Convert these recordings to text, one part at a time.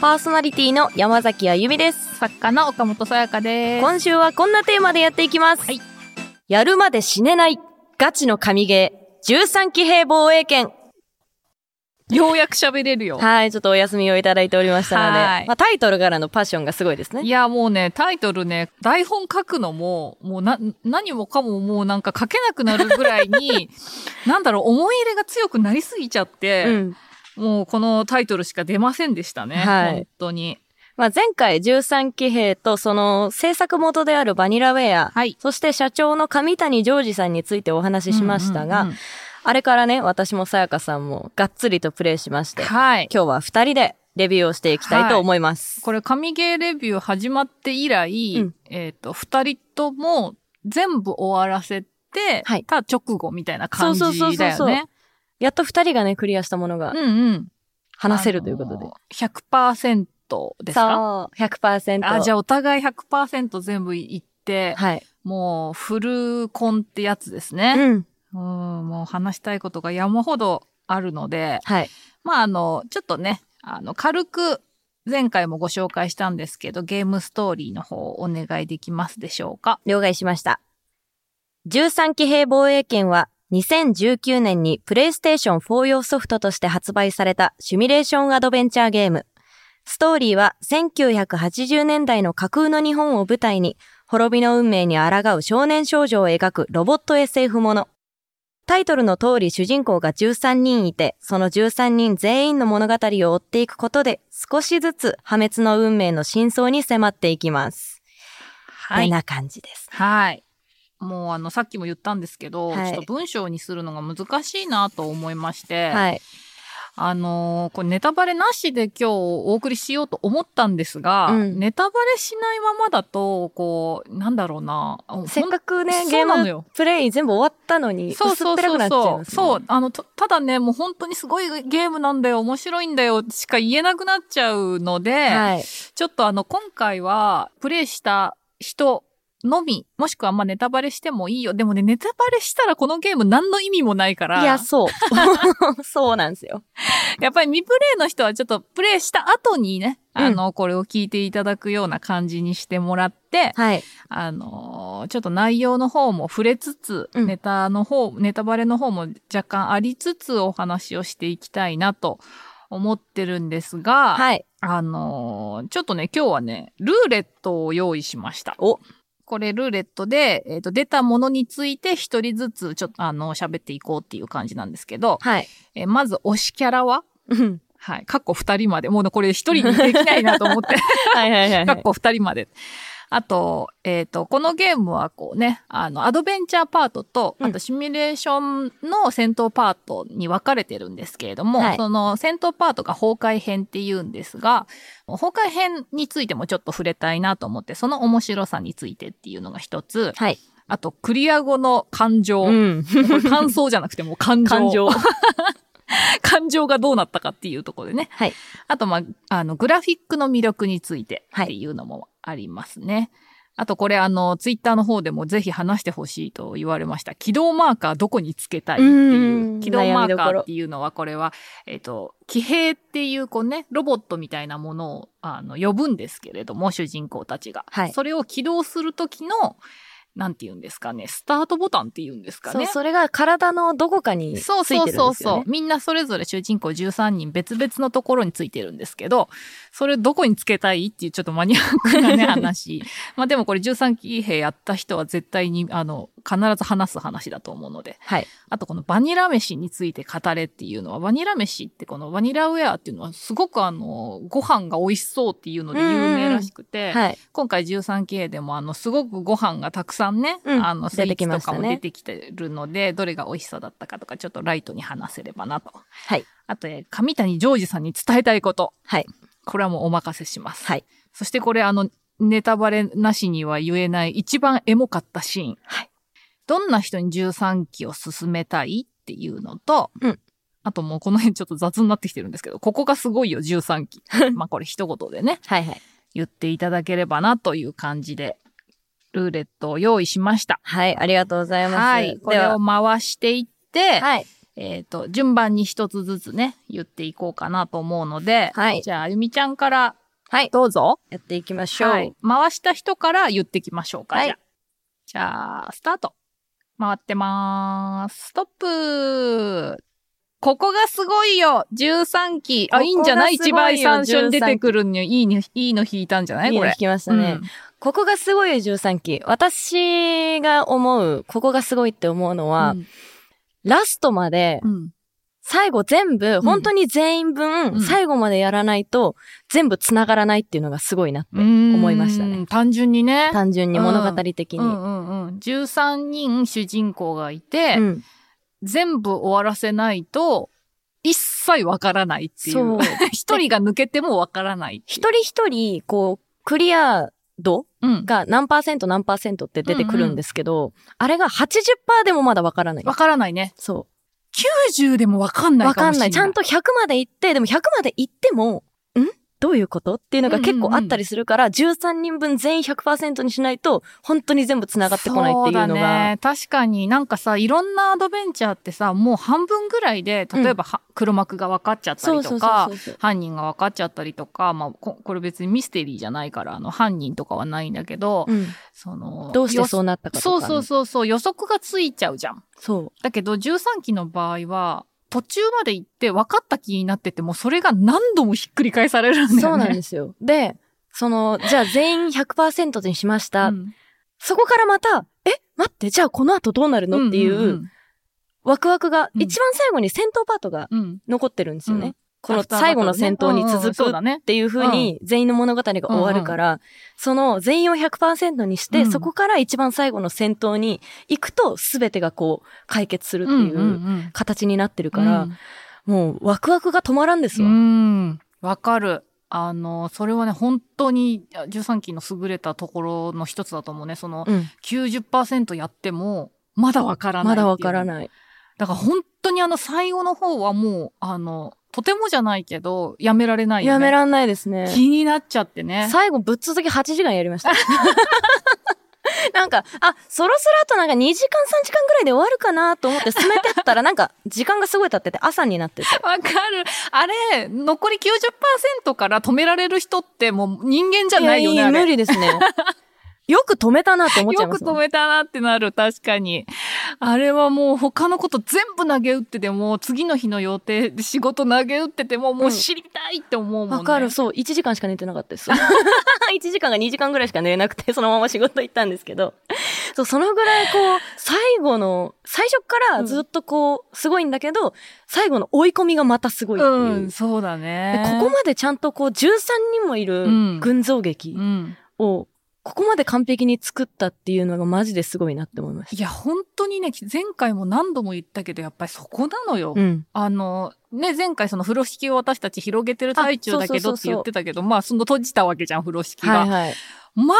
パーソナリティの山崎あゆみです。作家の岡本さやかです。今週はこんなテーマでやっていきます。はいやるまで死ねない、ガチの神ゲー、13騎兵防衛権。ようやく喋れるよ。はい、ちょっとお休みをいただいておりましたので、はいまあ、タイトルからのパッションがすごいですね。いや、もうね、タイトルね、台本書くのも、もうな、何もかももうなんか書けなくなるぐらいに、なんだろう、思い入れが強くなりすぎちゃって、うん。もうこのタイトルしか出ませんでしたね。はい本当に。まあ、前回13騎兵とその制作元であるバニラウェア、はい。そして社長の上谷ジョージさんについてお話ししましたが、うんうんうんあれからね、私もさやかさんもがっつりとプレイしまして、はい。今日は二人でレビューをしていきたいと思います。これ、神ゲーレビュー始まって以来、うんえっ、と、二人とも全部終わらせて、はいた直後みたいな感じだよね。そうそうそうそうやっと二人がね、クリアしたものがうんうん。話せるということで。あの100%ですか？そう、100%。あ、じゃあお互い100%全部いって、はい。もうフルコンってやつですね。うん。うん、もう話したいことが山ほどあるので、はい。まああの、ちょっとね、あの、軽く前回もご紹介したんですけど、ゲームストーリーの方お願いできますでしょうか？了解しました。13騎兵防衛権は2019年にプレイステーション4用ソフトとして発売されたシミュレーションアドベンチャーゲーム。ストーリーは1980年代の架空の日本を舞台に滅びの運命に抗う少年少女を描くロボット SF もの。タイトルの通り主人公が13人いて、その13人全員の物語を追っていくことで少しずつ破滅の運命の真相に迫っていきます。はい。てな感じです。はい。もうあの、さっきも言ったんですけど、はいちょっと文章にするのが難しいなと思いまして、はい。あのーこれネタバレなしで今日お送りしようと思ったんですが、うんネタバレしないままだと、こう、なんだろうな。せっかくね、ゲームなのよプレイ全部終わったのに、そうそうそうそう。そう。あの、とただね、もう本当にすごいゲームなんだよ、面白いんだよ、しか言えなくなっちゃうので、はい。ちょっとあの、今回は、プレイした人のみ、もしくはまあネタバレしてもいいよ。でもね、ネタバレしたらこのゲーム何の意味もないから、いや、そう。そうなんですよ。やっぱり未プレイの人はちょっとプレイした後にね、うんあの、これを聞いていただくような感じにしてもらって、はい。あのーちょっと内容の方も触れつつ、うんネタの方、ネタバレの方も若干ありつつお話をしていきたいなと思ってるんですが、はい。あのーちょっとね、今日はね、ルーレットを用意しました。おこれルーレットで、えっ、と、出たものについて一人ずつちょっとあの、喋っていこうっていう感じなんですけど、はい。えーまず推しキャラは？うんはい。かっこ二人まで。もうこれ一人にできないなと思って。はいはいはいはい。かっこ二人まで。あと、えっ、と、このゲームはこうね、あの、アドベンチャーパートと、うんあとシミュレーションの戦闘パートに分かれてるんですけれども、はいその戦闘パートが崩壊編って言うんですが、崩壊編についてもちょっと触れたいなと思って、その面白さについてっていうのが一つ、はい。あと、クリア後の感情。うん。感想じゃなくてもう感情。感情。感情がどうなったかっていうところでね。はい。あと、まあ、あの、グラフィックの魅力についてっていうのもありますね。あと、これ、あの、ツイッターの方でもぜひ話してほしいと言われました。起動マーカーどこにつけたいってういう。ん起動マーカーっていうのは、これは、えっ、と、騎兵っていう、こうね、ロボットみたいなものを、あの、呼ぶんですけれども、主人公たちが。はいそれを起動するときの、なんて言うんですかね、スタートボタンって言うんですかそう、ね。それが体のどこかについてるんですよ、ね。そうそうそうそう。みんなそれぞれ主人公13人別々のところについてるんですけど、それどこにつけたいっていうちょっとマニアックなね、話。まあでもこれ13騎兵やった人は絶対に、あの、必ず話す話だと思うので。はい。あとこのバニラ飯について語れっていうのは、バニラ飯ってこのバニラウェアっていうのはすごくあの、ご飯が美味しそうっていうので有名らしくて、はい。今回13系でもあの、すごくご飯がたくさんね、うんあの、スイーツとかも出てきてるので、どれが美味しそうだったかとか、ちょっとライトに話せればなと。はい。あと、えー上谷ジョージさんに伝えたいこと。はい。これはもうお任せします。はい。そしてこれあの、ネタバレなしには言えない一番エモかったシーン。はい。どんな人に13期を進めたいっていうのと、うんあともうこの辺ちょっと雑になってきてるんですけど、ここがすごいよ、13期。まあこれ一言でね、はいはい。言っていただければなという感じで、ルーレットを用意しました。はい、ありがとうございます。はい。これを回していって、はい。えっ、と、順番に一つずつね、言っていこうかなと思うので、はいじゃあ、あゆみちゃんから、はい。どうぞ。やっていきましょう。はい。回した人から言ってきましょうか。はいじゃあ。じゃあ、スタート。回ってまーす。ストップここがすごいよ !13 期。あ、いいんじゃない？一番最初に出てくるにいいの、いいの引いたんじゃない？これいいの聞。きましたね。うんここがすごいよ、13期。私が思う、ここがすごいって思うのは、うんラストまで、うん。最後全部、ん本当に全員分、うん最後までやらないと、全部繋がらないっていうのがすごいなって思いましたね。うん。単純にね。単純に物語的に。うんうんうん。13人主人公がいて、うん全部終わらせないと、一切わからないっていそうう。一人が抜けてもわからない。一人一人、こう、クリア度うん。が何パーセント何パーセントって出てくるんですけど、あれが80%でもまだわからない。わからないね。そ90でもわかんう。ないわかんない。かもしれない。ちゃんと100まで行って、でも100まで行っても、んどういうことっていうのが結構あったりするから、13人分全員100%にしないと、本当に全部繋がってこないっていうのが。ね。確かになんかさ、いろんなアドベンチャーってさ、もう半分ぐらいで、例えばは、黒幕が分かっちゃったりとか。犯人が分かっちゃったりとか、まあ、ここれ別にミステリーじゃないから、あの、犯人とかはないんだけど、うん。その、どうしてそうなったかとか、そうそうそうそう、予測がついちゃうじゃん。そう。だけど、13期の場合は、途中まで行って分かった気になってても、それが何度もひっくり返されるんだよね。そうなんですよ。で、その、じゃあ全員100%にしました。うんそこからまた、え、待って、じゃあこの後どうなるのっていう、んワクワクが、うん一番最後に戦闘パートが残ってるんですよね。うんこの最後の戦闘に続くっ。ていう風に全員の物語が終わるから、その全員を100%にして、うんそこから一番最後の戦闘に行くと全てがこう解決するっていう形になってるから、うんもうワクワクが止まらんですうわ。ん。わかる。あの、それはね、本当にあ13期の優れたところの一つだと思うね。その、うん。90%やっても、まだわからない。まだわからい。ない。だから本当にあの最後の方はもう、あの、とてもじゃないけど、やめられないよね。やめらんないですね。気になっちゃってね。最後ぶっ続け8時間やりました。なんか、あ、そろそろあとなんか2時間3時間ぐらいで終わるかなと思って進めてったら なんか時間がすごい経ってて朝になってて。わかる。あれ、残り90%から止められる人ってもう人間じゃないよね。いやあれ無理ですね。よく止めたなって思っちゃいます。よく止めたなってなる、確かに。あれはもう他のこと全部投げ打ってても、次の日の予定で仕事投げ打ってても、もう知りたいって思うもんね。わかる、そう、1時間しか寝てなかったです。1時間が2時間ぐらいしか寝れなくて、そのまま仕事行ったんですけど。そう、そのぐらいこう、最後の、最初からずっとこう、すごいんだけど、最後の追い込みがまたすごいっていう。うん、そうだでね。ここまでちゃんとこう13人もいるうん群像劇うん。を、ここまで完璧に作ったっていうのがマジですごいなって思いましいや、本当にね、前回も何度も言ったけど、やっぱりそこなのよ。た。うん。あの、ね、前回その風呂敷を私たち広げてる最中だけどって言ってたけど、まあ、その閉じたわけじゃん、風呂敷が。はいはい。まあ、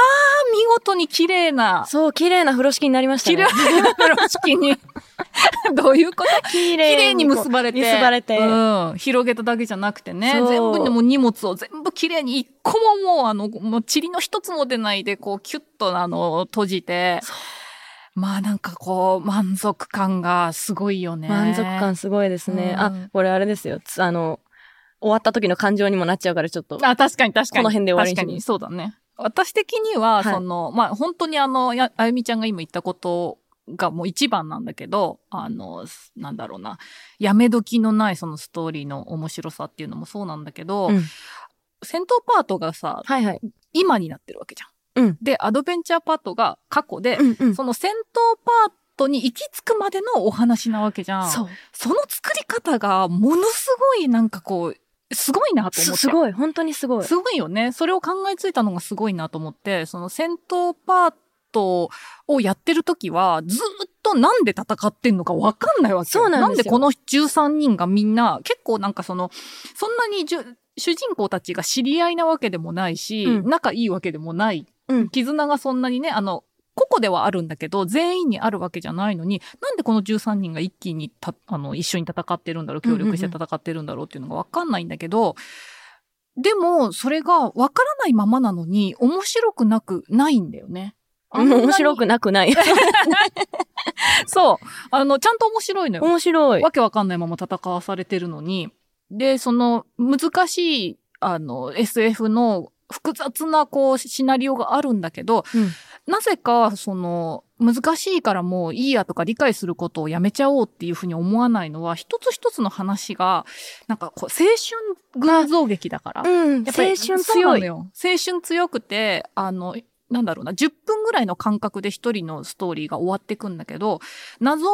見事に綺麗な、そう、綺麗な風呂敷になりました綺ね。麗な風呂敷に。どういうこと？綺綺麗に結ばれて。結ばれて。うん。広げただけじゃなくてね。全部でも荷物を全部綺麗に一個ももう、あの、もう塵の一つも出ないで、こう、キュッと、あの、閉じて。まあなんかこう、満足感がすごいよね。満足感すごいですね。うんあ、これあれですよ。つあの、終わった時の感情にもなっちゃうからちょっと。あ、確かに確かに。この辺で終わりに確かに、そうだね。私的には、はいその、まあ、本当にあの、や、あゆみちゃんが今言ったことがもう一番なんだけど、あの、すなんだろうな、やめ時のないそのストーリーの面白さっていうのもそうなんだけど、うん戦闘パートがさ、はいはい。今になってるわけじゃん。うんで、アドベンチャーパートが過去で、うんうん。その戦闘パートに行き着くまでのお話なわけじゃん。その作り方がものすごいなんかこう、すごいなと思って。すすごい。本当にすごい。すごいよね。それを考えついたのがすごいなと思って、その戦闘パートをやってる時は、ずーっとなんで戦ってんのかわかんないわけよそうなんですよでこの13人がみんな、結構なんかその、そんなに主人公たちが知り合いなわけでもないし、うん仲いいわけでもない。うん。絆がそんなにね、あの、個々ではあるんだけど、全員にあるわけじゃないのに、なんでこの13人が一気にた、あの、一緒に戦ってるんだろう、協力して戦ってるんだろうっていうのがわかんないんだけど、でも、それがわからないままなのに、面白くなくないんだよね。面白くなくない。そう。あの、ちゃんと面白いのよ。面白い。わけわかんないまま戦わされてるのに。で、その、難しい、あの、SF の複雑な、こう、シナリオがあるんだけど、うんなぜか、その、難しいからもういいやとか理解することをやめちゃおうっていうふうに思わないのは、一つ一つの話が、なんかこう、青春群像劇だから。うん、青やっぱり春強い。青春強くて、あの、なんだろうな、10分ぐらいの間隔で一人のストーリーが終わっていくんだけど、謎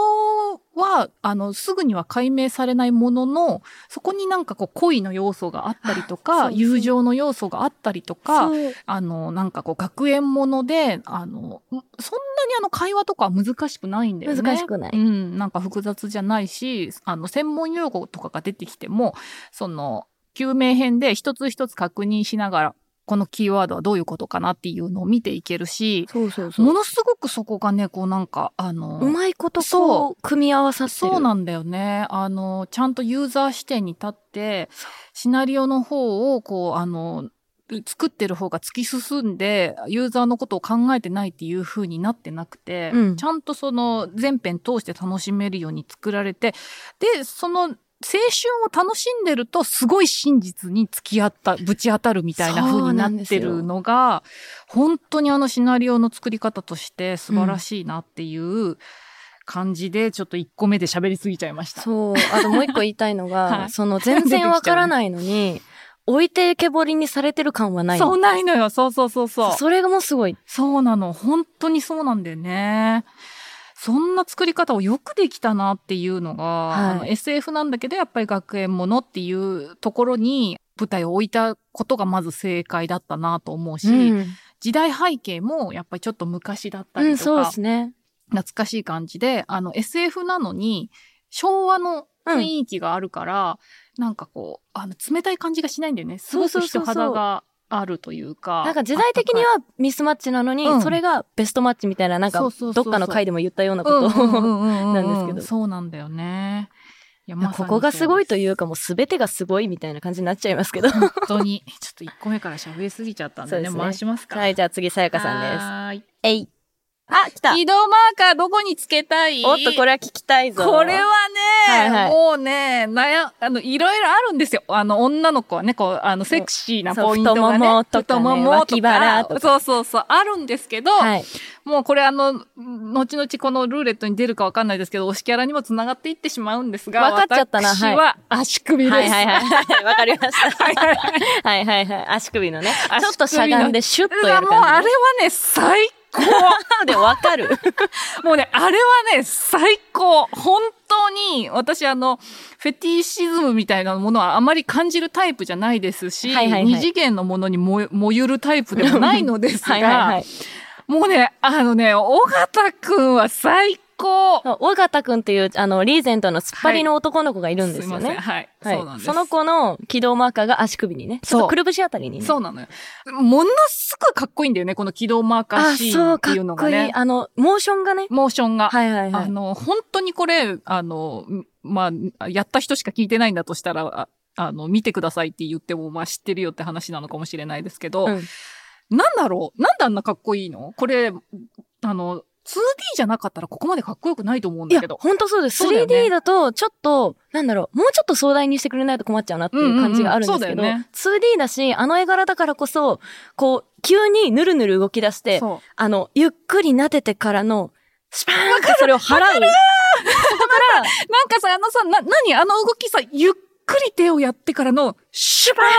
は、あの、すぐには解明されないものの、そこになんかこう、恋の要素があったりとあか、友情の要素があったりとか、あの、なんかこう、学園もので、あの、そんなにあの、会話とかは難しくないんだよね。難しくない。うん、なんか複雑じゃないし、あの、専門用語とかが出てきても、その、救命編で一つ一つ確認しながら、このキーワードはどういうことかなっていうのを見ていけるし、そうそうそう。ものすごくそこがね、こうなんか、あの、うまいことそこう、組み合わさってる。そうなんだよね。あの、ちゃんとユーザー視点に立って、シナリオの方を、こう、あの、作ってる方が突き進んで、ユーザーのことを考えてないっていう風になってなくて、うんちゃんとその全編通して楽しめるように作られて、で、その、青春を楽しんでると、すごい真実に付き合った、ぶち当たるみたいな風になってるのが、本当にあのシナリオの作り方として素晴らしいなっていう感じで、ちょっと1個目で喋りすぎちゃいました。そう。あともう一個言いたいのが、はいその全然わからないのに、置いてけぼりにされてる感はない。そうないのよ。そうそうそうそう。それがもうすごい。そうなの。本当にそうなんだよね。そんな作り方をよくできたなっていうのが、はいあの SF なんだけどやっぱり学園ものっていうところに舞台を置いたことがまず正解だったなと思うし、うん。時代背景もやっぱりちょっと昔だったうん、りとかそうで、すね。懐かしい感じで、あの SF なのに昭和の雰囲気があるから、なんかこう、あの冷たい感じがしないんだよね。すごく人肌があるというか。なんか時代的にはミスマッチなのに、うんそれがベストマッチみたいな、なんかどっかの回でも言ったようなこと。ななんですけどそうなんだよね。いやいやここがすごいというかもう全てがすごいみたいな感じになっちゃいますけど。本当に。ちょっと1個目から喋りすぎちゃったんでね、ですね回しますか。はい、じゃあ次、さやかさんです。はーい。えい。あ、来た移動マーカーどこにつけたい？おっと、これは聞きたいぞ。これはね、はいはいもうね、悩、あの、いろいろあるんですよ。あの、女の子はね、こう、あの、セクシーなポイントがね。太ももとかね太もも脇腹とかそうそうそう、あるんですけど、はい。もうこれあの、後々このルーレットに出るかわかんないですけど、推しキャラにも繋がっていってしまうんですが、わかっちゃったな私は足首です。はいはいはい。わかりました。はいはいはい。足首のね。ちょっとしゃがんでシュッとやる感じ、もうあれはね、最高でわかる。もうね、あれはね、最高本当に、私あの、フェティシズムみたいなものはあまり感じるタイプじゃないですし、はいはいはい二次元のものにも燃ゆるタイプでもないのですが、はい。もうね、あのね、尾形くんは最高そう尾形くんっていう、あの、リーゼントの突っ張りの男の子がいるんですよ。ね。はい。はい。そうなんです。その子の起動マーカーが足首にね。そうくるぶしあたりにね。そうなのよ。ものすごいかっこいいんだよね、この起動マーカーあ、シーそう、ンってかっこいい。いうのがね。あの、モーションがね。モーションが。はいはいはい。あの、本当にこれ、あの、まあ、やった人しか聞いてないんだとしたら、ああの、見てくださいって言っても、まあ知ってるよって話なのかもしれないですけど、うんなんだろう？なんであんなかっこいいの？これ、あの、2D じゃなかったらここまでかっこよくないと思うんだけど、。ほんとそうです。ね 3D だと、ちょっと、なんだろう、もうちょっと壮大にしてくれないと困っちゃうなっていう感じがあるんですけど、うんうんうん 2D だし、あの絵柄だからこそ、こう、急にぬるぬる動き出して。あの、ゆっくり撫でてからの、スパーンってそれを払う。なんかさ、あのさ、な、なにあの動きさ、ゆっくり手をやってからの、シュバーン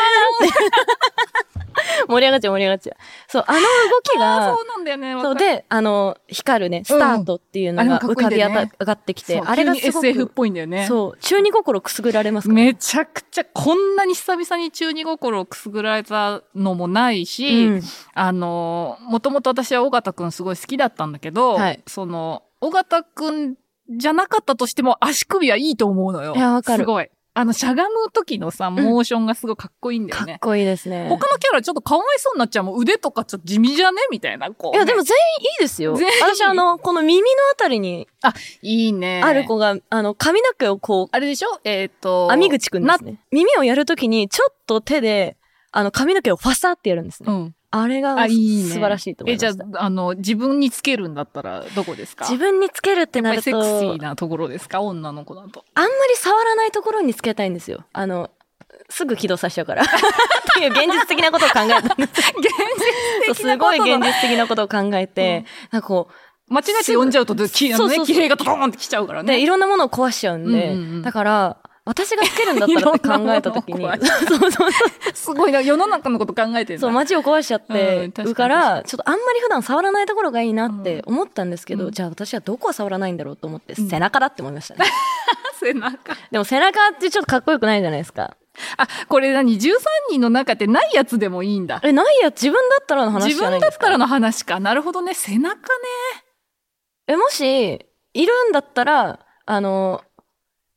盛り上がっちゃう盛り上がっちゃう。そう、あの動きあがー、そうなんだよね。そうで、あの、光るね、スタートっていうのが浮かび上がってきて、そうあれがすごく SF っぽいんだよね。そう、中二心くすぐられますから。めちゃくちゃ、こんなに久々に中二心をくすぐられたのもないし、うんあの、もともと私は尾形くんすごい好きだったんだけど、はいその、尾形くんじゃなかったとしても足首はいいと思うのよ。いやわかるすごい。あの、しゃがむ時のさ、モーションがすごいかっこいいんだよね。かっこいいですね。他のキャラちょっとかわいそうになっちゃうもん。腕とかちょっと地味じゃね？みたいな。こう、いや、でも全員いいですよ。全員私、あの、この耳のあたりにいいね。ある子が、あの、髪の毛をこう、あれでしょ？えっ、と、網口くんですね。耳をやるときに、ちょっと手で、あの、髪の毛をファサってやるんですね。うん。あれがあ、いいね。素晴らしいと思いました。え、じゃあ、あの、自分につけるんだったらどこですか？自分につけるってなると、セクシあんーなところですか？女の子だと。まり触らないところにつけたいんですよ。あの、すぐ起動させちゃうから。っていう現実的なことを考えたんです。現そうすごい現実的なことを考えて、なんかこ間違えて呼んじゃうと、きあのね、そうそうそう綺麗がドーンってきちゃうからう、で、ね。いろんなものを壊しちゃうんで、うんうんうんだから、私がつけるんだったらって 考えたときに、いろんなもそうそうそう、すごいな、世の中のこと考えてるそう、街を壊しちゃっうんてるから、ちょっとあんまり普段触らないところがいいなって思ったんですけど、うんじゃあ私はどこは触らないんだろうと思って、うん背中だって思いましたね。背中。でも背中ってちょっとかっこよくないじゃないですか。あ、これ何 ?13 人の中ってないやつでもいいんだ。え、ないや、自分だったらの話自分だったらの話か。なるほどね。背中ね。え、もし、いるんだったら、あの、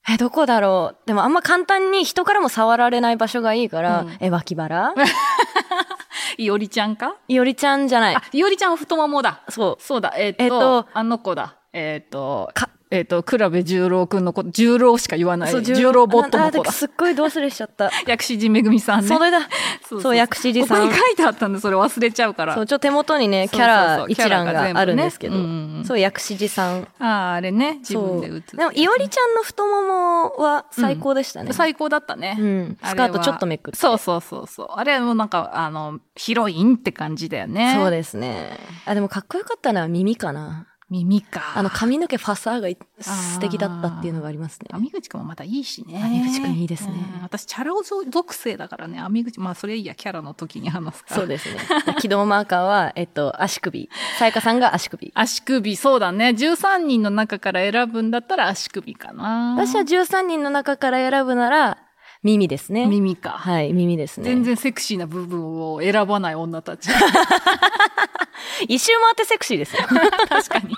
え、どこだろう？でもあんま簡単に人からも触られない場所がいいから、うんえ、脇腹？いおりちゃんか？いおりちゃんじゃないあ。、いおりちゃんは太ももだ。そう。そうだ。えっ、と、えっとあの子だ。えっ、と、かえっ、と、倉部十郎くんの子、十郎しか言わない。そう十郎ボットの子だ。すっごいどうすれしちゃった。薬師寺めぐみさんね。それだ。そうそう薬師寺さんここに書いてあったんで、それ忘れちゃうから。そう、ちょ手元にね、キャそうそうそうラ一覧があるんですけど。キャラが全部ねうんうんうんそう、薬師寺さん。ああ、あれね、自そう。分で打つ。でも、いおりちゃんの太ももは最高でしたね。最高だったね。うん。スカートちょっとめくって。そうそうそうそう。あれもなんか、あの、ヒロインって感じだよね。そうですね。あ、でもかっこよかったのは耳かな。耳か。あの髪の毛ファサーが素敵だったっていうのがありますね。網口くんもまたいいしね。網口くんいいですねうん私、チャラ男属性だからね、網口、まあ、それいいや、キャラの時に話すから。そうですね。起動マーカーは、えっと、足首。さやかさんが足首。足首、そうだね。13人の中から選ぶんだったら足首かな。私は13人の中から選ぶなら、耳ですね。耳か。はい、耳ですね。全然セクシーな部分を選ばない女たち。一周回ってセクシーですよ。確かに。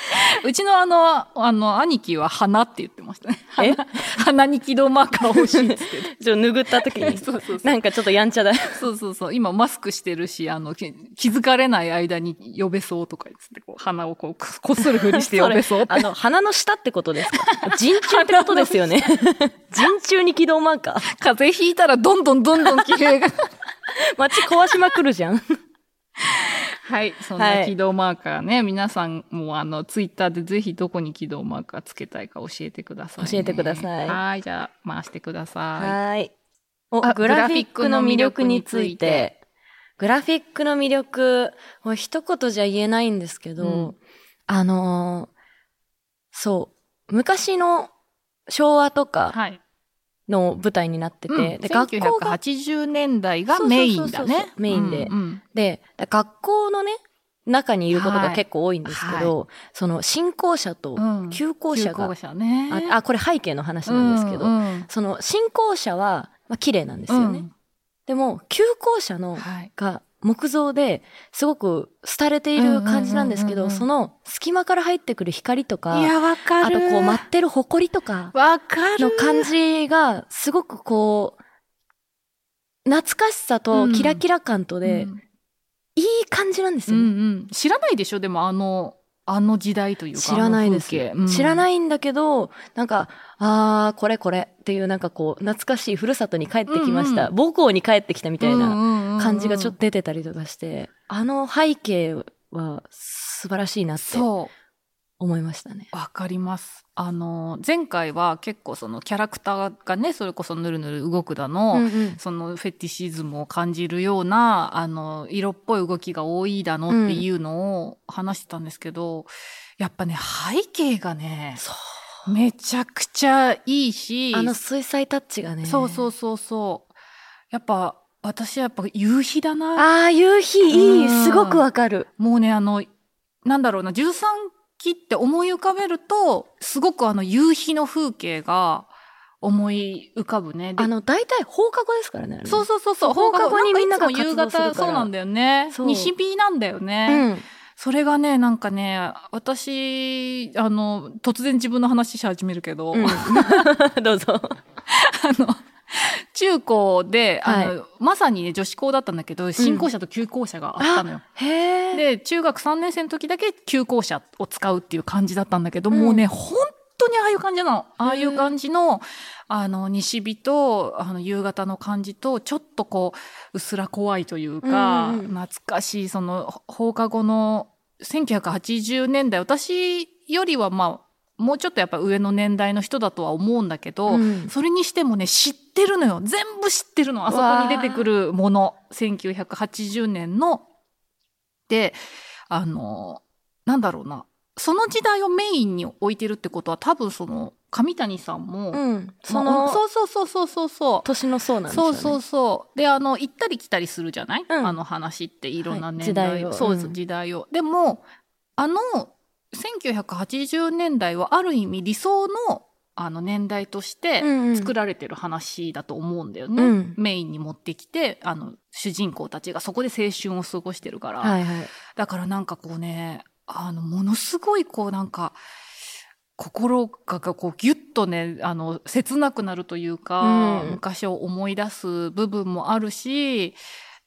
うちのあの、あの、兄貴は鼻って言ってましたね。え？鼻鼻に起動マーカー欲しいっつって。ちょっと拭った時に。そうそうそうなんかちょっとやんちゃだ。そうそうそう。今マスクしてるし、あの、き気づかれない間に呼べそうとか言って、こう鼻をこう、こっそりふりして呼べそうって。あの、鼻の下ってことですか？人中ってことですよね。人中に起動マーカー。風邪ひいたらどんどんどんどん気平が。街壊しまくるじゃん。はい。そんはない起動マーカーね、皆さんもあの、ツイッターでぜひどこに起動マーカーつけたいか教えてください、ね。教えてくださいはい。じゃあ、回してくださはい。おあグラフィックの魅力について。グラフィックの魅力、もう一言じゃ言えないんですけど、うんあのーそう、昔の昭和とい。かはい。の舞台になってて、うん、で、学校が、1980年代がメインだねう。メインでうんうんで、学校のね、中にいることはいが結構多いんですけど、その進行者とうん休校者が、旧校舎ね。ああ、これ背景の話なんですけど、うんうんその進行者は、まあ、綺麗なんですよね。うんでも、休校者のはい。が木造ですごく廃れている感じなんですけど、うんうんうんうんその隙間から入ってくる光とか、いや、わかる。あとこう舞ってる埃とかわかる。の感じがすごくこう、懐かしさとキラキラ感とで、うんいい感じなんですうんよね。うん。知らないでしょ？でもあの、あの時代というか。知らないです。あの風景知らい。ないんだけど、なんか、あー、これこれっていうなんかこう、懐かしいふるさとに帰ってきました。うん母校に帰ってきたみたいなな感じがちょっと出てたりとかして、あの背景は素晴らしいなってそう。思いましたね。わかります。あの、前回は結構そのキャラクターがね、それこそぬるぬる動くだの、うんうんそのフェティシズムを感じるような、あの、色っぽい動きが多いだのっていうのを話してたんですけど、やっぱね、背景がね、そう。めちゃくちゃいいし、あの水彩タッチがね。そうそうそうそう。やっぱ、私はやっぱ夕日だな。ああ、夕日いい。うんすごくわかる。もうね、あの、なんだろうな、13期って思い浮かべると、すごくあの夕日の風景が思い浮かぶね。であの、大体放課後ですからね。そうそうそうそう。放課後にみんなが活動するからそうなんだよね。西日なんだよね。うん。それがね、なんかね、私、あの、突然自分の話し始めるけど、うん どうぞ。あの、中高で、あの、はまさにね、女子校だったんだけど、新校舎と旧校舎があったのよ。へえ。で、中学3年生の時だけ旧校舎を使うっていう感じだったんだけど、うんもうね、本当にああいう感じなの。ああいう感じの、あの、西日と、あの、夕方の感じと、ちょっとこう、うっすら怖いというか、うんうん懐かしい、その、放課後の、1980年代、私よりはまあ、もうちょっとやっぱ上の年代の人だとは思うんだけど、うんそれにしてもね、知ってるのよ。全部知ってるの。あそこに出てくるもの。1980年の。で、あの、なんだろうな。その時代をメインに置いてるってことは多分その、上谷さんも、うん。そまあの、そうそうそうそうそうそう。年のそうなんですよね。そうそうそう。で、あの、行ったり来たりするじゃない、うんあの話っていろんなはい年代,、時代をそうです、うん時代を。でも、あの、1980年代はある意味理想のあの年代として作られてる話だと思うんだよね。うんメインに持ってきて、あの、主人公たちがそこで青春を過ごしてるから。はいはい。だからなんかこうね、あの、ものすごいこうなんか、心がこうギュッとね、あの、切なくなるというか、うん昔を思い出す部分もあるし、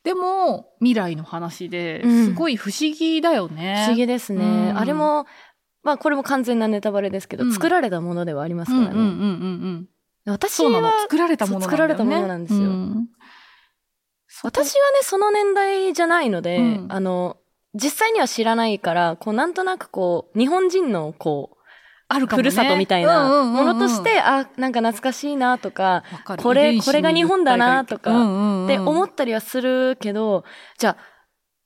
でも未来の話でうんすごい不思議だよね。不思議ですね。うんあれも、まあこれも完全なネタバレですけど、うん作られたものではありますからね。うんうんうんうんうん。私。は、作られたものね。作られたものなんですようん私はね、その年代じゃないので、うんあの、実際には知らないから、こう、なんとなくこう、日本人のこう、あるかもね。ふるさとみたいなうんうんうんうん。ものとして、あ、なんか懐かしいなとか、これこれが日本だなとかうんうんうん。って思ったりはするけど、じゃあ、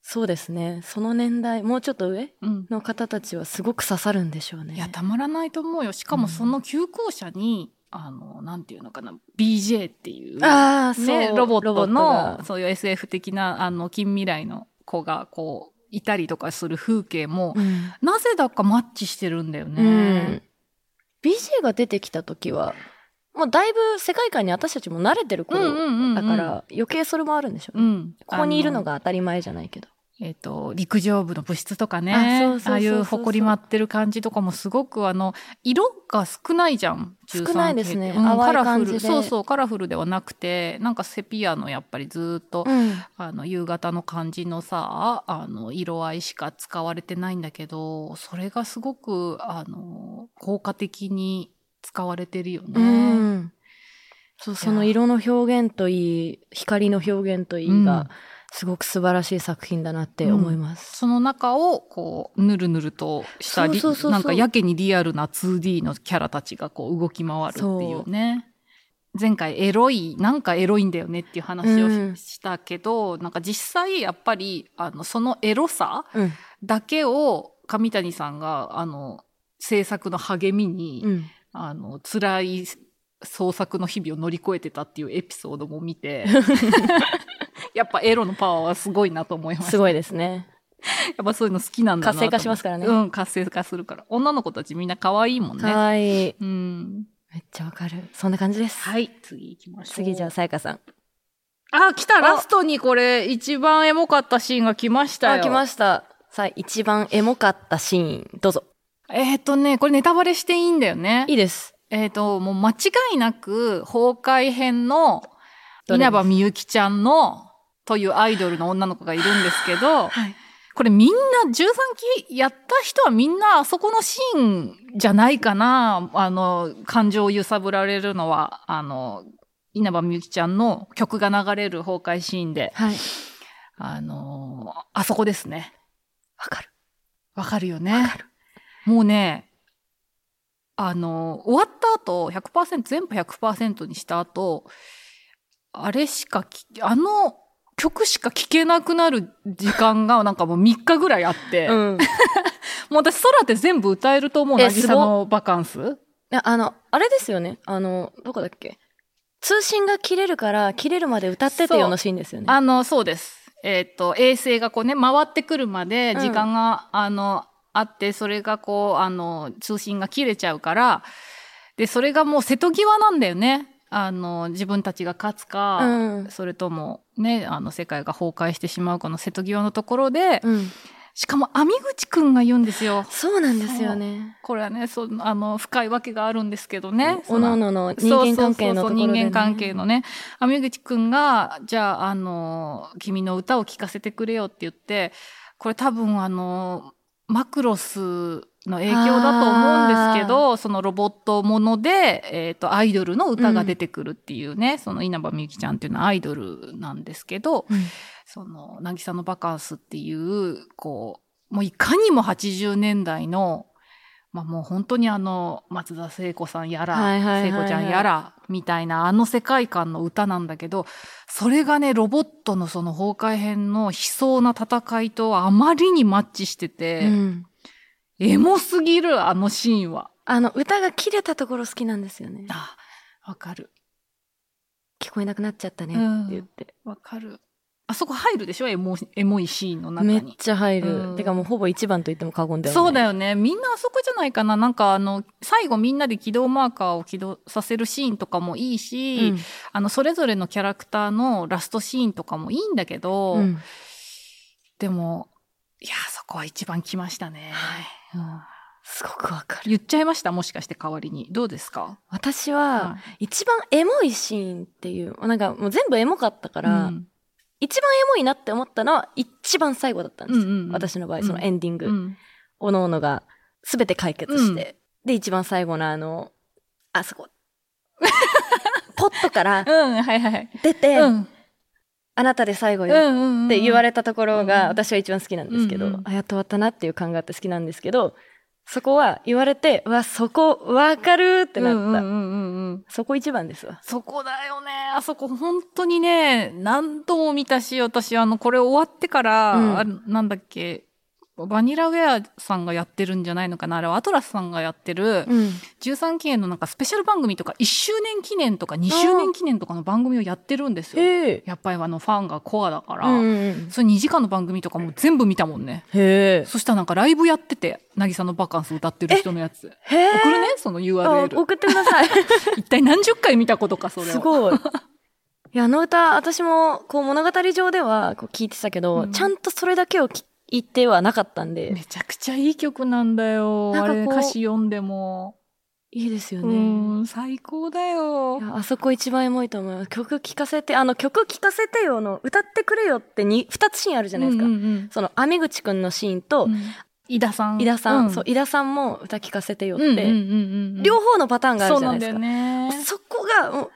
そうですね、その年代、もうちょっと上うん。の方たちはすごく刺さるんでしょうね。いや、たまらないと思うよ。しかもその急行車に、あの、なんていうのかな、BJ っていう、ああ、そう、ね、ロボットロのが、そういう SF 的な、あの、近未来の子が、こう、いたりとかする風景も、うんなぜだかマッチしてるんだようねん。。BJ が出てきた時は、もうだいぶ世界観に私たちも慣れてる頃だから、余計それもあるんでしょうね。うん。ここにいるのが。が当たり前じゃないけど。えっ、と、陸上部の部室とかね。あああいう埃舞ってる感じとかもすごくあの、色が少ないじゃん。少ないですね13系ってうんカラフル。そうそう、カラフルではなくて、なんかセピアのやっぱりずっと、うん。あの、夕方の感じのさ、あの、色合いしか使われてないんだけど、それがすごく、あの、効果的に使われてるよね。うん。そう、その色の表現といい、光の表現といいが、すごく素晴らしい作品だなって思います。その中を、こう、ぬるぬるとしたりなんかやけにリアルな 2D のキャラたちがこう動き回るっていうね。前回エロい、なんかエロいんだよねっていう話をし,、うんたけど、なんか実際やっぱり、あの、そのエロさうん。だけを上谷さんが、あの、制作の励みに、うん。あの、辛い創作の日々を乗り越えてたっていうエピソードも見て、やっぱエロのパワーはすごいなと思いました。すごいですね。やっぱそういうの好きなんだな。活性化しますからねうん、活性化するから。女の子たちみんな可愛いもんね。かわいい。うん。めっちゃわかる。そんな感じです。はい、次行きましょう。次じゃあ、さやかさん。あ、来たラストにこれ、一番エモかったシーンが来ましたよ。あ、来ました。さあ、一番エモかったシーン、どうぞ。えっ、とね、これネタバレしていいんだよね。いいです。えっ、と、もう間違いなく、崩壊編の稲葉みゆきちゃんの、というアイドルの女の子がいるんですけど、はい。これみんな、13期やった人はみんなあそこのシーンじゃないかな。あの、感情を揺さぶられるのは、あの、稲葉みゆきちゃんの曲が流れる崩壊シーンで、はい。あの、あそこですね。わかる。わかるよね。わかるもうね、あの、終わった後、100%、全部100%にした後、あれしかき、あの曲しか聴けなくなる時間がなんかもう3日ぐらいあって、うん。もう私空って全部歌えると思う、えなぎさのバカンス。いやあの、あれですよね。あの、どこだっけ？通信が切れるから、切れるまで歌ってってよのシーンですよね。あの、そうです。えっ、と、衛星がこうね、回ってくるまで時間が、あの、あって、それがこう、あの、通信が切れちゃうから、で、それがもう瀬戸際なんだよね。あの、自分たちが勝つか、うんそれともね、あの、世界が崩壊してしまうかの瀬戸際のところで、うん。しかも、網口くんが言うんですよ。そうなんですよね。これはね、そう、あの、深いわけがあるんですけどね。おのおのの人間関係のところで、ね。そうそうそうそう人間関係のね。網口くんが、じゃあ、あの、君の歌を聴かせてくれよって言って、これ多分あの、マクロスの影響だと思うんですけど、そのロボットもので、えっ、と、アイドルの歌が出てくるっていうね、その稲葉みゆきちゃんっていうのはアイドルなんですけど、その、なぎさのバカンスっていう、こう、もういかにも80年代の、まあもう本当にあの、松田聖子さんやら、はいはい。聖子ちゃんやら、みたいなあの世界観の歌なんだけど、それがね、ロボットのその崩壊編の悲壮な戦いとあまりにマッチしてて、うんエモすぎる、あのシーンは。あの、歌が切れたところ好きなんですよね。あ、わかる。聞こえなくなっちゃったねって言って。わかる。あそこ入るでしょ？エモエモいシーンの中めっに。ちゃ入る。うんてかもうほぼ一番と言っても過言ではない。そうだよね。みんなあそこじゃないかな。なんかあの、最後みんなで起動マーカーを起動させるシーンとかもいいし、うんあの、それぞれのキャラクターのラストシーンとかもいいんだけど、うんでも、いや、そこは一番来ましたね。うんすごくわかる。言っちゃいました？もしかして代わりに。どうですか？私は、一番エモいシーンっていう、なんかもう全部エモかったから、うん。一番エモいなって思ったのは一番最後だったんですよ。うんうんうん。私の場合、うん。そのエンディング。うん。おのおのが全て解決して、で、一番最後のあの、あそこ、ポットからうん、はいはい。あなたで最後うんよ。って言われたところうんが私は一番好きなんですけど、うんうんあ、やっと終わったなっていう感があって好きなんですけど、そこは言われて、うわ、そこわかるってなった。うんうんうんうんうん。そこ一番ですわ。そこだよね。あそこ本当にね、何度も見たし、私、あの、これ終わってから、うんあなんだっけ、バニラウェアさんがやってるんじゃないのかな？あれはアトラスさんがやってる、うん。13期限のなんかスペシャル番組とか、1周年記念とか2周年記念とかの番組をやってるんですよ。やっぱりあの、ファンがコアだから、うんうんそれ2時間の番組とかも全部見たもんね。へえ。そしたらなんかライブやってて、なぎさのバカンス歌ってる人のやつ。へえ。送るね？そのあ URL。送ってください。一体何十回見たことか、それは。すごい。いや、あの歌、私も、こう、物語上では、こう、聞いてたけど、うんちゃんとそれだけを聞いてはなかったんで、めちゃくちゃいい曲なんだよ。あなんかこうれ歌詞読んでも。いいですようね。ん、最高だよい。やあそこ一番エモいと思います。曲聴かせて、あの、曲聴かせてよの、歌ってくれよってに、二つシーンあるじゃないですか。うんうんその、網口くんのシーンと、うん井田さん。井田さん、うそう、井田さんも歌聴かせてよって、うんうんうんうん。両方のパターンがあるそうじゃなんいですか。よね。そこが、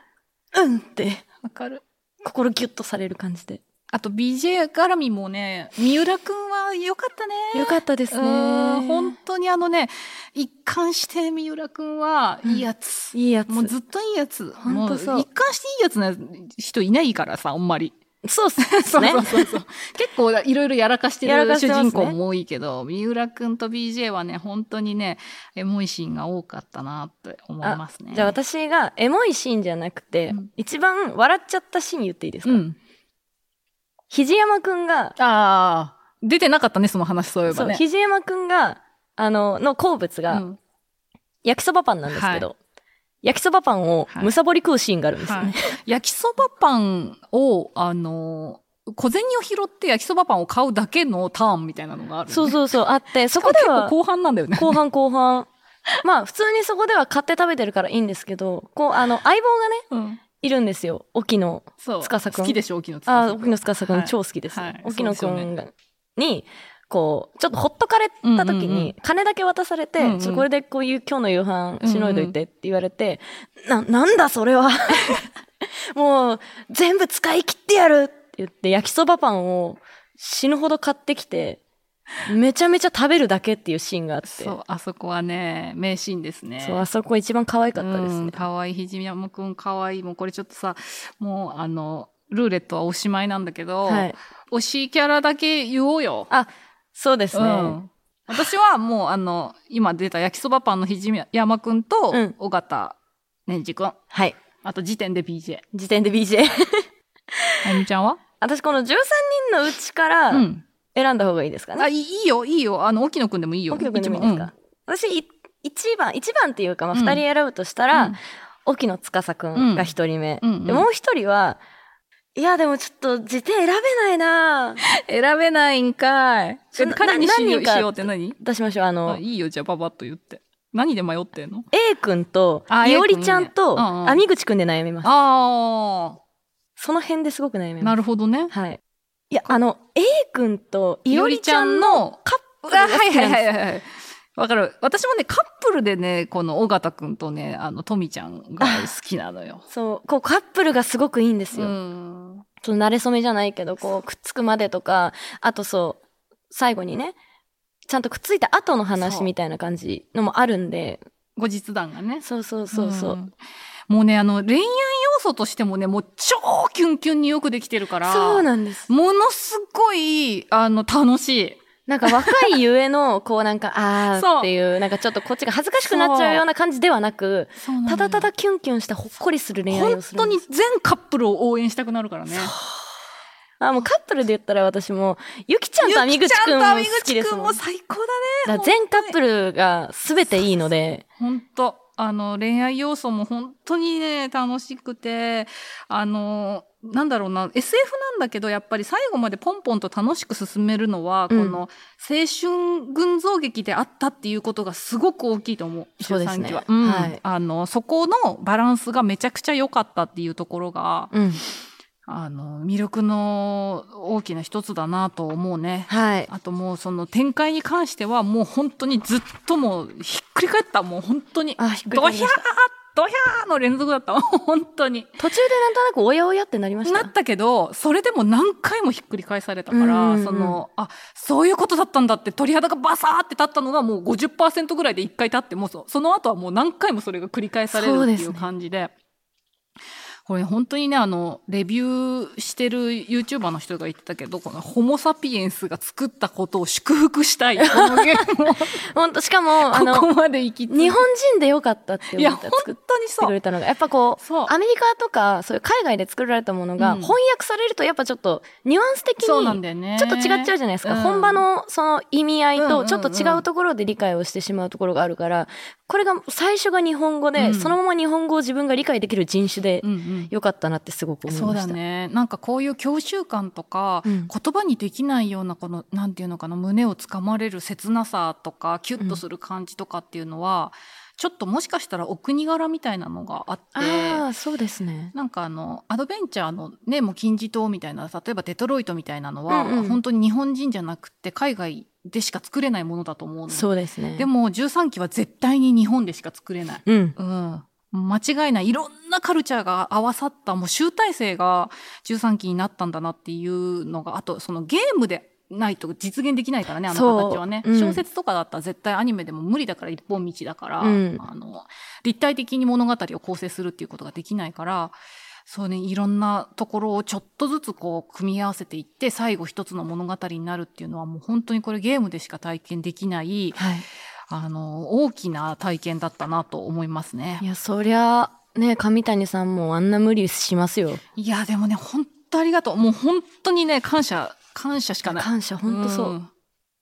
うんって、わかる。心ギュッとされる感じで。あと BJ 絡みもね、三浦くんは良かったね。よかったですね。うん本当にあのね、一貫して三浦くんはいいやつ。いいやつ。もうずっといいやつ。ほんとそうも一貫していいやつな人いないからさ、あんまり。そうっす そうね。そうそうそう。結構いろいろやらかしてる主人公も多いけど、三浦くんと BJ はね、本当にね、エモいシーンが多かったなって思いますね。じゃあ私がエモいシーンじゃなくて、うん一番笑っちゃったシーン言っていいですか、うん。肘山くんが、ああ、出てなかったね、その話そういえそう、ばね。肘山くんが、あの、の好物が、うん焼きそばパンなんですけど、焼きそばパンをはいむさぼり食うシーンがあるんですよね。はい焼きそばパンを、あの、小銭を拾って焼きそばパンを買うだけのターンみたいなのがある、ね。そうそうそう、あって、そそこでは後半なんだよね。後半後半。まあ、普通にそこでは買って食べてるからいいんですけど、こう、あの、相棒がね、うん。いるんですよ。沖野。司くん好きでしょ、沖野司あ、沖野司くんはい。超好きです。はい。沖野くそうですよんが、に、こう、ちょっとほっとかれた時うんうんうん。に、金だけ渡されて、うんうん。ちょこれでこういう今日の夕飯しのいどいてって言われて、な、なんだそれは？もう、全部使い切ってやるって言って、焼きそばパンを死ぬほど買ってきて、めちゃめちゃ食べるだけっていうシーンがあって。そう、あそこはね、名シーンですね。そう、あそこ一番可愛かったですうん、ね。かわいい、ひじ山くんかわいい。もうこれちょっとさ、もうあの、ルーレットはおしまいなんだけど、はい。推しキャラだけ言おうよ。あ、そうですね。うん私はもうあの、今出た焼きそばパンのひじ山くんとうん、尾形ねじくん。はい。あと時点で BJ。時点で BJ。あゆみちゃんは？私この13人のうちからうん。選んだ方がいいですかね？あ、いいよ、いいよ。あの、沖野くんでもいいよ。沖野くんでもいいですか、私、い一番、一番っていうか、まあ、うん二人選ぶとしたうんら、沖野司くんが一人目。うんうんで、もう一人は、いや、でもちょっと辞典選べないな 選べないんかい。彼にしようしようって何？出しましょう。あのあ、いいよ、じゃあパパッと言って。何で迷ってんの？A 君と、あいおりちゃんと、君ねうんうん網口くんで悩みます。あその辺ですごく悩みあ、ます。なるほどね。はい。いや、あの、A 君といおりちゃんのカップルがあはいはい好きなんですはいはい。わかる。私もね、カップルでね、この尾形くんとね、あの、とみちゃんが好きなのよ。そう、こうカップルがすごくいいんですうよ。ん。その慣れ初めじゃないけど、こう、くっつくまでとか、あとそう、最後にね、ちゃんとくっついた後の話みたいな感じのもあるんで、後日談がね。そうそうそうそう。んもうね、あの、恋愛要素としてもね、もう超キュンキュンによくできてるから。そうなんです。ものすごい、あの、楽しい。なんか若いゆえの、こうなんか、あーっていう、なんかちょっとこっちが恥ずかしくなっちゃうような感じではなく、ただただキュンキュンしたほっこりする恋愛本をするんです。当に全カップルを応援したくなるからね。あ、もうカップルで言ったら私も、ゆきちゃんと網口くんも好きですもん。も最高だね。だ全カップルが全ていいので、本当あの、恋愛要素も本当にね、楽しくて、あの、なんだろうな、SF なんだけど、やっぱり最後までポンポンと楽しく進めるのは、うんこの、青春群像劇であったっていうことがすごく大きいと思う。そうですね13期は。うん。はいあの、そこのバランスがめちゃくちゃ良かったっていうところが、うん。あの、魅力の大きな一つだなと思うね。はい。あともうその展開に関してはもう本当にずっともうひっくり返った。もう本当に。あひっくりドヒャードヒャーの連続だった。本当に。途中でなんとなくおやおやってなりました。なったけど、それでも何回もひっくり返されたから、うんうんうんその、あ、そういうことだったんだって鳥肌がバサーって立ったのがもう50%ぐらいで1回立って、もうそその後はもう何回もそれが繰り返されるっていう感じで。これ本当にね、あの、レビューしてる YouTuber の人が言ってたけど、このホモサピエンスが作ったことを祝福したい。このゲームしかも、あの、ここまで行き日本人でよかったって思って本作っ。てくれたのが、やっぱこう、アメリカとか、そういう海外で作られたものがうん翻訳されると、やっぱちょっと、ニュアンス的に。ちょっと違っちゃうじゃないですか。うん本場のその意味合いとちょっと違うところで理解をしてしまうところがあるから、これが最初が日本語で、うんそのまま日本語を自分が理解できる人種でうんうんよかったなってすごく思いそうました。だね。なんかこういう教習感とか、うん言葉にできないようなこの、なんていうのかな、胸をつかまれる切なさとか、キュッとする感じとかっていうのは、ちょっともしかしたらお国柄みたいなのがあって、ああ、そうですね。なんかあの、アドベンチャーのね、もう金字塔みたいな、例えばデトロイトみたいなのは、うんうん本当に日本人じゃなくて海外でしか作れないものだと思うの。そうですね。でも13期は絶対に日本でしか作れない。うん。うん。間違いない。いろんなカルチャーが合わさった、もう集大成が13期になったんだなっていうのが、あとそのゲームでないと実現できないからね、あの形はね。うん小説とかだったら絶対アニメでも無理だから一本道だから、うんあの、立体的に物語を構成するっていうことができないから、そうね、いろんなところをちょっとずつこう組み合わせていって、最後一つの物語になるっていうのはもう本当にこれゲームでしか体験できない、はい。あの、大きな体験だったなと思いますねい。や、そりゃ、ね、上谷さんもあんな無理しますよ。いや、でもね、本当ありがとう。もう本当にね、感謝、感謝しかない。感謝、ほんとそう。だんか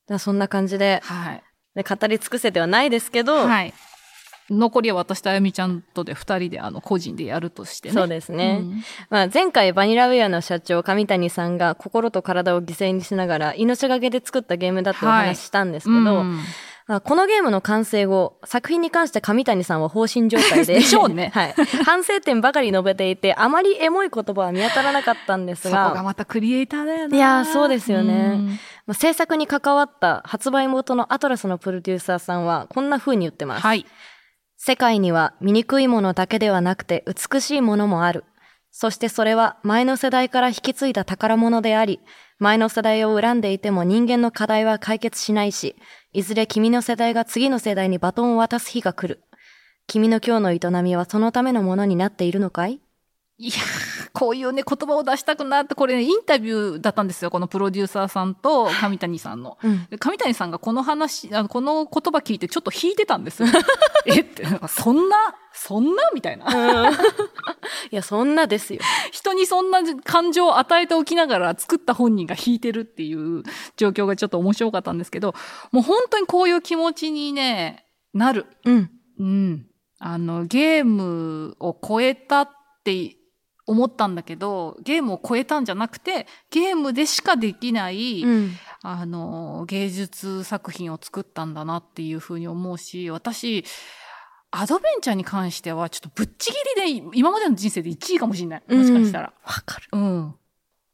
らそんな感じで、はい。で語り尽くせてはないですけど、はい。残りは私とあやみちゃんとで二人で、あの、個人でやるとしてね。そうですね。うんまあ、前回バニラウェアの社長上谷さんが心と体を犠牲にしながら命がけで作ったゲームだってお話ししたんですけど、うんまあこのゲームの完成後、作品に関して上谷さんは放心状態で。でしょうね はい。反省点ばかり述べていて、あまりエモい言葉は見当たらなかったんですそこがが、またクリエイターだよね。いやーそうですよねうんまあ、制作に関わった発売元のアトラスのプロデューサーさんはこんな風に言ってます。はい。世界には醜いものだけではなくて美しいものもある。そしてそれは前の世代から引き継いだ宝物であり、前の世代を恨んでいても人間の課題は解決しないし、いずれ君の世代が次の世代にバトンを渡す日が来る。君の今日の営みはそのためのものになっているのかい？いやーこういうね、言葉を出したくなって、これね、インタビューだったんですよ。このプロデューサーさんと上谷さんの。うん。で上谷さんがこの話、あのこの言葉聞いてちょっと引いてたんですよ。えって、なんかそんな、そんな？みたいな。いや、そんなですよ。人にそんな感情を与えておきながら作った本人が引いてるっていう状況がちょっと面白かったんですけど、もう本当にこういう気持ちにね、なる。うん。うん。あの、ゲームを超えたって思ったんだけど、ゲームを超えたんじゃなくて、ゲームでしかできない、うん。あの、芸術作品を作ったんだなっていうふうに思うし、私、アドベンチャーに関しては、ちょっとぶっちぎりで、今までの人生で1位かもしれない。もしかしたら。わかる。うん。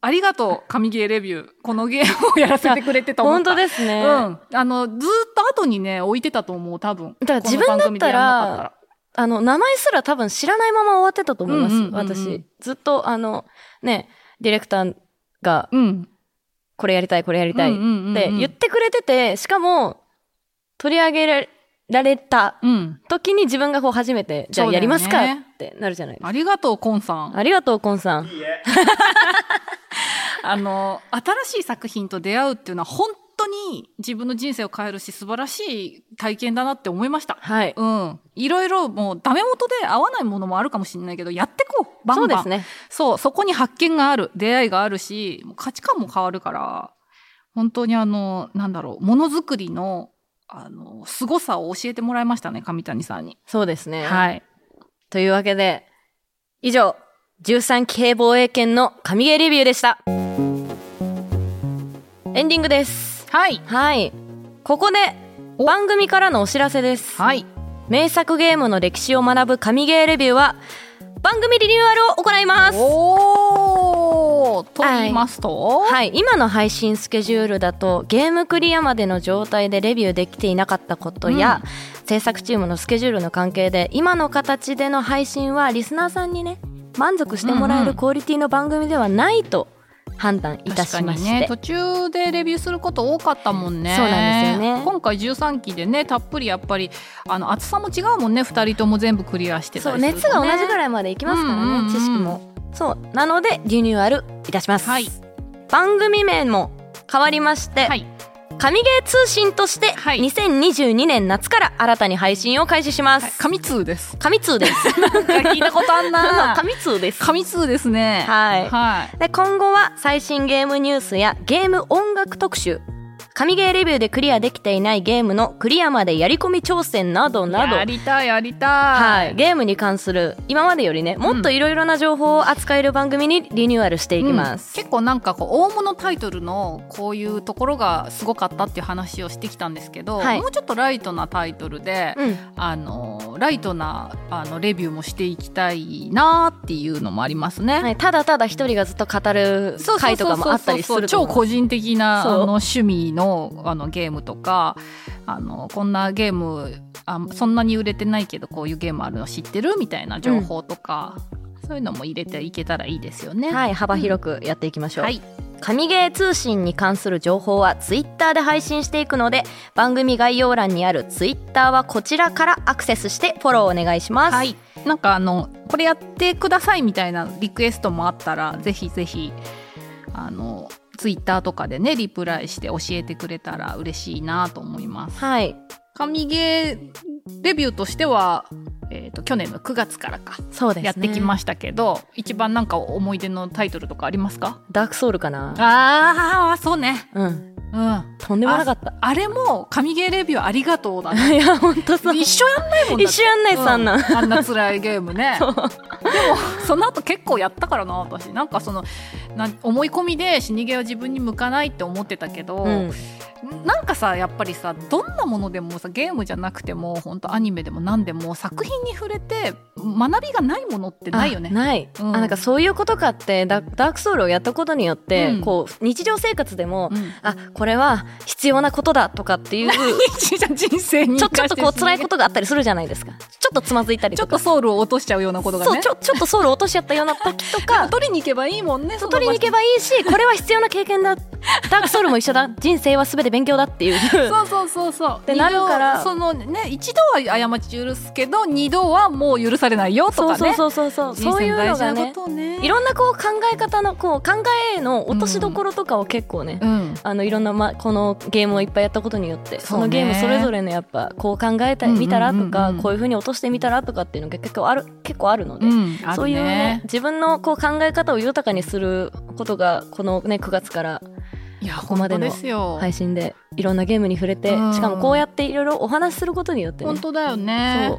ありがとう、神ゲーレビュー。このゲーム をやらせてくれてと思った。本当ですね。うん。あの、ずーっと後にね、置いてたと思う、多分。だから自分だったらあの、名前すら多分知らないまま終わってたと思います。うんうんうんうん私。ずっと、あの、ね、ディレクターが、うん。これやりたい、これやりたいっうんうんうんうんて言ってくれてて、しかも、取り上げられたうん。時に自分がこう初めて、じゃあやりますかってなるじゃないですか。ありがとう、コンさん。ありがとう、コンさん。あの、新しい作品と出会うっていうのは本当に自分の人生を変えるし素晴らしい体験だなって思いました。はい。うん。いろいろもうダメ元で合わないものもあるかもしれないけど、やってこう。バンバン。そうですね。そう、そこに発見がある、出会いがあるし、もう価値観も変わるから、本当にあの、なんだろう、ものづくりの、あの、凄さを教えてもらいましたね、上谷さんに。そうですね。はい。というわけで、以上、13期兵防衛権の神ゲーレビューでした。エンディングです。はい。はい。ここで、お番組からのお知らせです。はい。名作ゲームの歴史を学ぶ神ゲーレビューは、番組リニューアルを行います。おーと言いますと、はい、今の配信スケジュールだとゲームクリアまでの状態でレビューできていなかったことや、制作チームのスケジュールの関係で今の形での配信はリスナーさんにね満足してもらえうんうんるクオリティの番組ではないと判断いたしまして、にね途中でレビューすること多かったもんね。そうなんですよね。今回13期でねたっぷりやっぱりあの厚さも違うもんね2人とも全部クリアしてたそうりね、熱が同じぐらいまでいきますからね、うんうんうん知識も。そうなのでリニューアルいたします、はい。番組名も変わりまして、はい神ゲー通信としてはい。2022年夏から新たに配信を開始します、神通です。神通です。なんか聞いたことあんな。神通です。神通ですね。はい。はい。で今後は最新ゲームニュースやゲーム音楽特集神ゲーレビューでクリアできていないゲームのクリアまでやり込み挑戦などなど。やりたいやりたい、はい、ゲームに関する今までよりねもっといろいろな情報を扱える番組にリニューアルしていきます、うん。結構なんかこう大物タイトルのこういうところがすごかったっていう話をしてきたんですけど、はい。もうちょっとライトなタイトルで、うん。あのライトなあのレビューもしていきたいなっていうのもありますね。はい、ただただ一人がずっと語る回とかもあったりすると超個人的なあの趣味のあのゲームとかあのこんなゲームあそんなに売れてないけどこういうゲームあるの知ってるみたいな情報とか、そういうのも入れていけたらいいですよね。はい幅広くやっていきましょう、はい。神ゲー通信に関する情報はツイッターで配信していくので番組概要欄にあるツイッターはこちらからアクセスしてフォローお願いします、はい、なんかあのこれやってくださいみたいなリクエストもあったらぜひぜひあのツイッターとかでねリプライして教えてくれたら嬉しいなと思います。はい。神ゲーデビューとしては、えー、と去年の9月からかそうですね。やってきましたけど、一番なんか思い出のタイトルとかありますか？ダークソウルかな。ああそうね。うんうん。とんでもなかった。あれも神ゲーレビューありがとうだね。いや本当そう。一緒やんないもん一緒やんないっすあん。あんな辛いゲームね。でもその後結構やったからな私。なんかそのな思い込みで死にゲーは自分に向かないって思ってたけど、うん。なんかさやっぱりさどんなものでもさゲームじゃなくても本当アニメでも何でも作品に触れて学びがないものってないよね。あ。ない、うん。あなんかそういうことかってダダークソウルをやったことによって、うん。こう日常生活でも、うん。あこれは必要なことだとかっていう ち人生にょちょっとこう辛いこととがあったりするじゃないですか。ちょっとつまずいたりちょっとソウルを落としちゃうようなことがね。そうちょちょっとソウル落としちゃったような時とか。取りに行けばいいもんね取りに行けばいいしこれは必要な経験だ。ダークソウルも一緒だ。人生は全て勉強だっていう。そうそうそうそう。てなるから。そのね一度は過ち許すけど二度はもう許されないよとそうかね。そうそうそうそう人そういう生大事なのがねことね。いろんなこう考え方のこう考えの落としどころとかを結構ね、うん。あのいろんな、ま、このゲームをいっぱいやったことによってそ,、ねのゲームそれぞれのやっぱこう考えたみたらとか、こういうふうに落としてみたらとかっていうのが結構ある結構あるので、うん、あるねそういうね自分のこう考え方を豊かにすることがこのね9月からいやここまでの本当ですよ。配信でいろんなゲームに触れて、うんしかもこうやっていろいろお話しすることによってね本当だよね。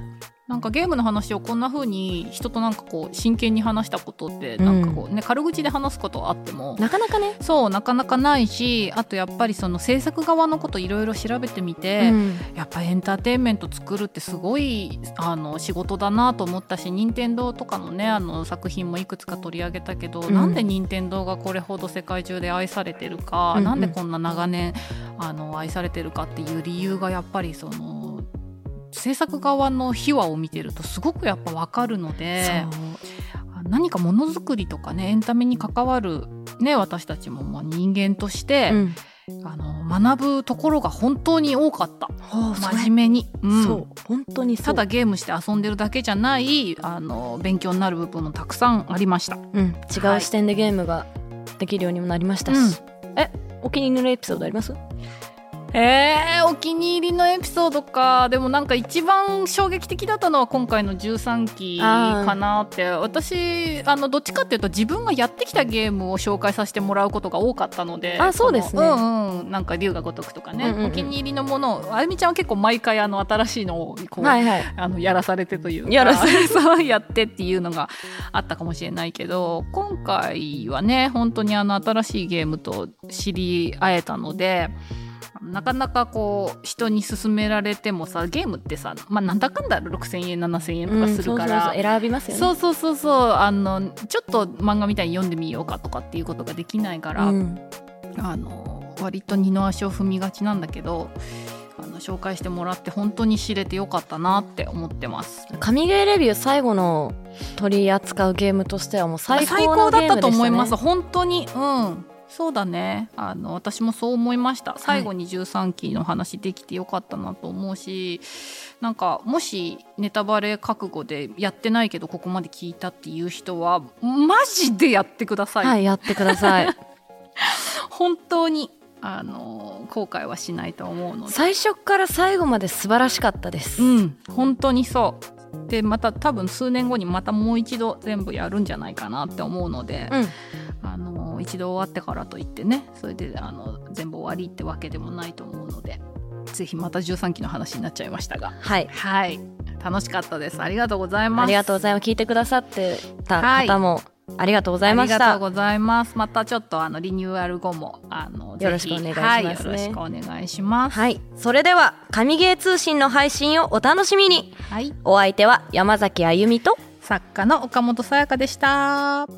なんかゲームの話をこんな風に人となんかこう真剣に話したことってなんかこうね、軽口で話すことはあってもなかなかね。そうなかなかないしあとやっぱりその制作側のこといろいろ調べてみて、うん。やっぱエンターテインメント作るってすごいあの仕事だなと思ったし任天堂とかのねあの作品もいくつか取り上げたけど、うん。なんで任天堂がこれほど世界中で愛されてるか、なんでこんな長年あの愛されてるかっていう理由がやっぱりその制作側の秘話を見てるとすごくやっぱ分かるので。何かものづくりとかねエンタメに関わる、ね、私たちもまあ人間として、うん。あの学ぶところが本当に多かった。ほうそれ。真面目に、うん。そう。本当にただゲームして遊んでるだけじゃないあの勉強になる部分もたくさんありました。うん、違う視点でゲームができるようにもなりましたし、えお気に入りのエピソードあります？えー、お気に入りのエピソードか。でもなんか一番衝撃的だったのは今回の13期かなって。私あのどっちかっていうと自分がやってきたゲームを紹介させてもらうことが多かったのであそうですね。うんうんなんか龍が如くとかね、うんうんうん。お気に入りのものをあゆみちゃんは結構毎回あの新しいのをこう、はいはい。あのやらされてというかやらされそう やってっていうのがあったかもしれないけど今回はね本当にあの新しいゲームと知り合えたのでなかなかこう人に勧められてもさゲームってさ、まあ、なんだかんだ6000円7000円とかするから、うんそうそうそう選びますよね。そうそうそうそう。あのちょっと漫画みたいに読んでみようかとかっていうことができないから、うん。あの割と二の足を踏みがちなんだけどあの紹介してもらって本当に知れてよかったなって思ってます。神ゲーレビュー最後の取り扱うゲームとしてはもう最最高の高だったと思います。本当に。うんそうだね。あの私もそう思いました。最後に13期の話できてよかったなと思うし、なんかもしネタバレ覚悟でやってないけどここまで聞いたっていう人はマジでやってください、はいやってください。本当にあの後悔はしないと思うので。最初から最後まで素晴らしかったです、うん本当にそうでまた多分数年後にまたもう一度全部やるんじゃないかなって思うので、うん。あの一度終わってからといってねそれであの全部終わりってわけでもないと思うのでぜひまた13期の話になっちゃいましたが。はい。はい。楽しかったです。ありがとうございます。ありがとうございます。聞いてくださってたはい。方もありがとうございました、ありがとうございます。またちょっとあのリニューアル後もあのよろしくお願いしますね。はい、よろしくお願いします。はい。それでは神ゲー通信の配信をお楽しみに。はい。お相手は山崎あゆみと作家の岡本さやかでした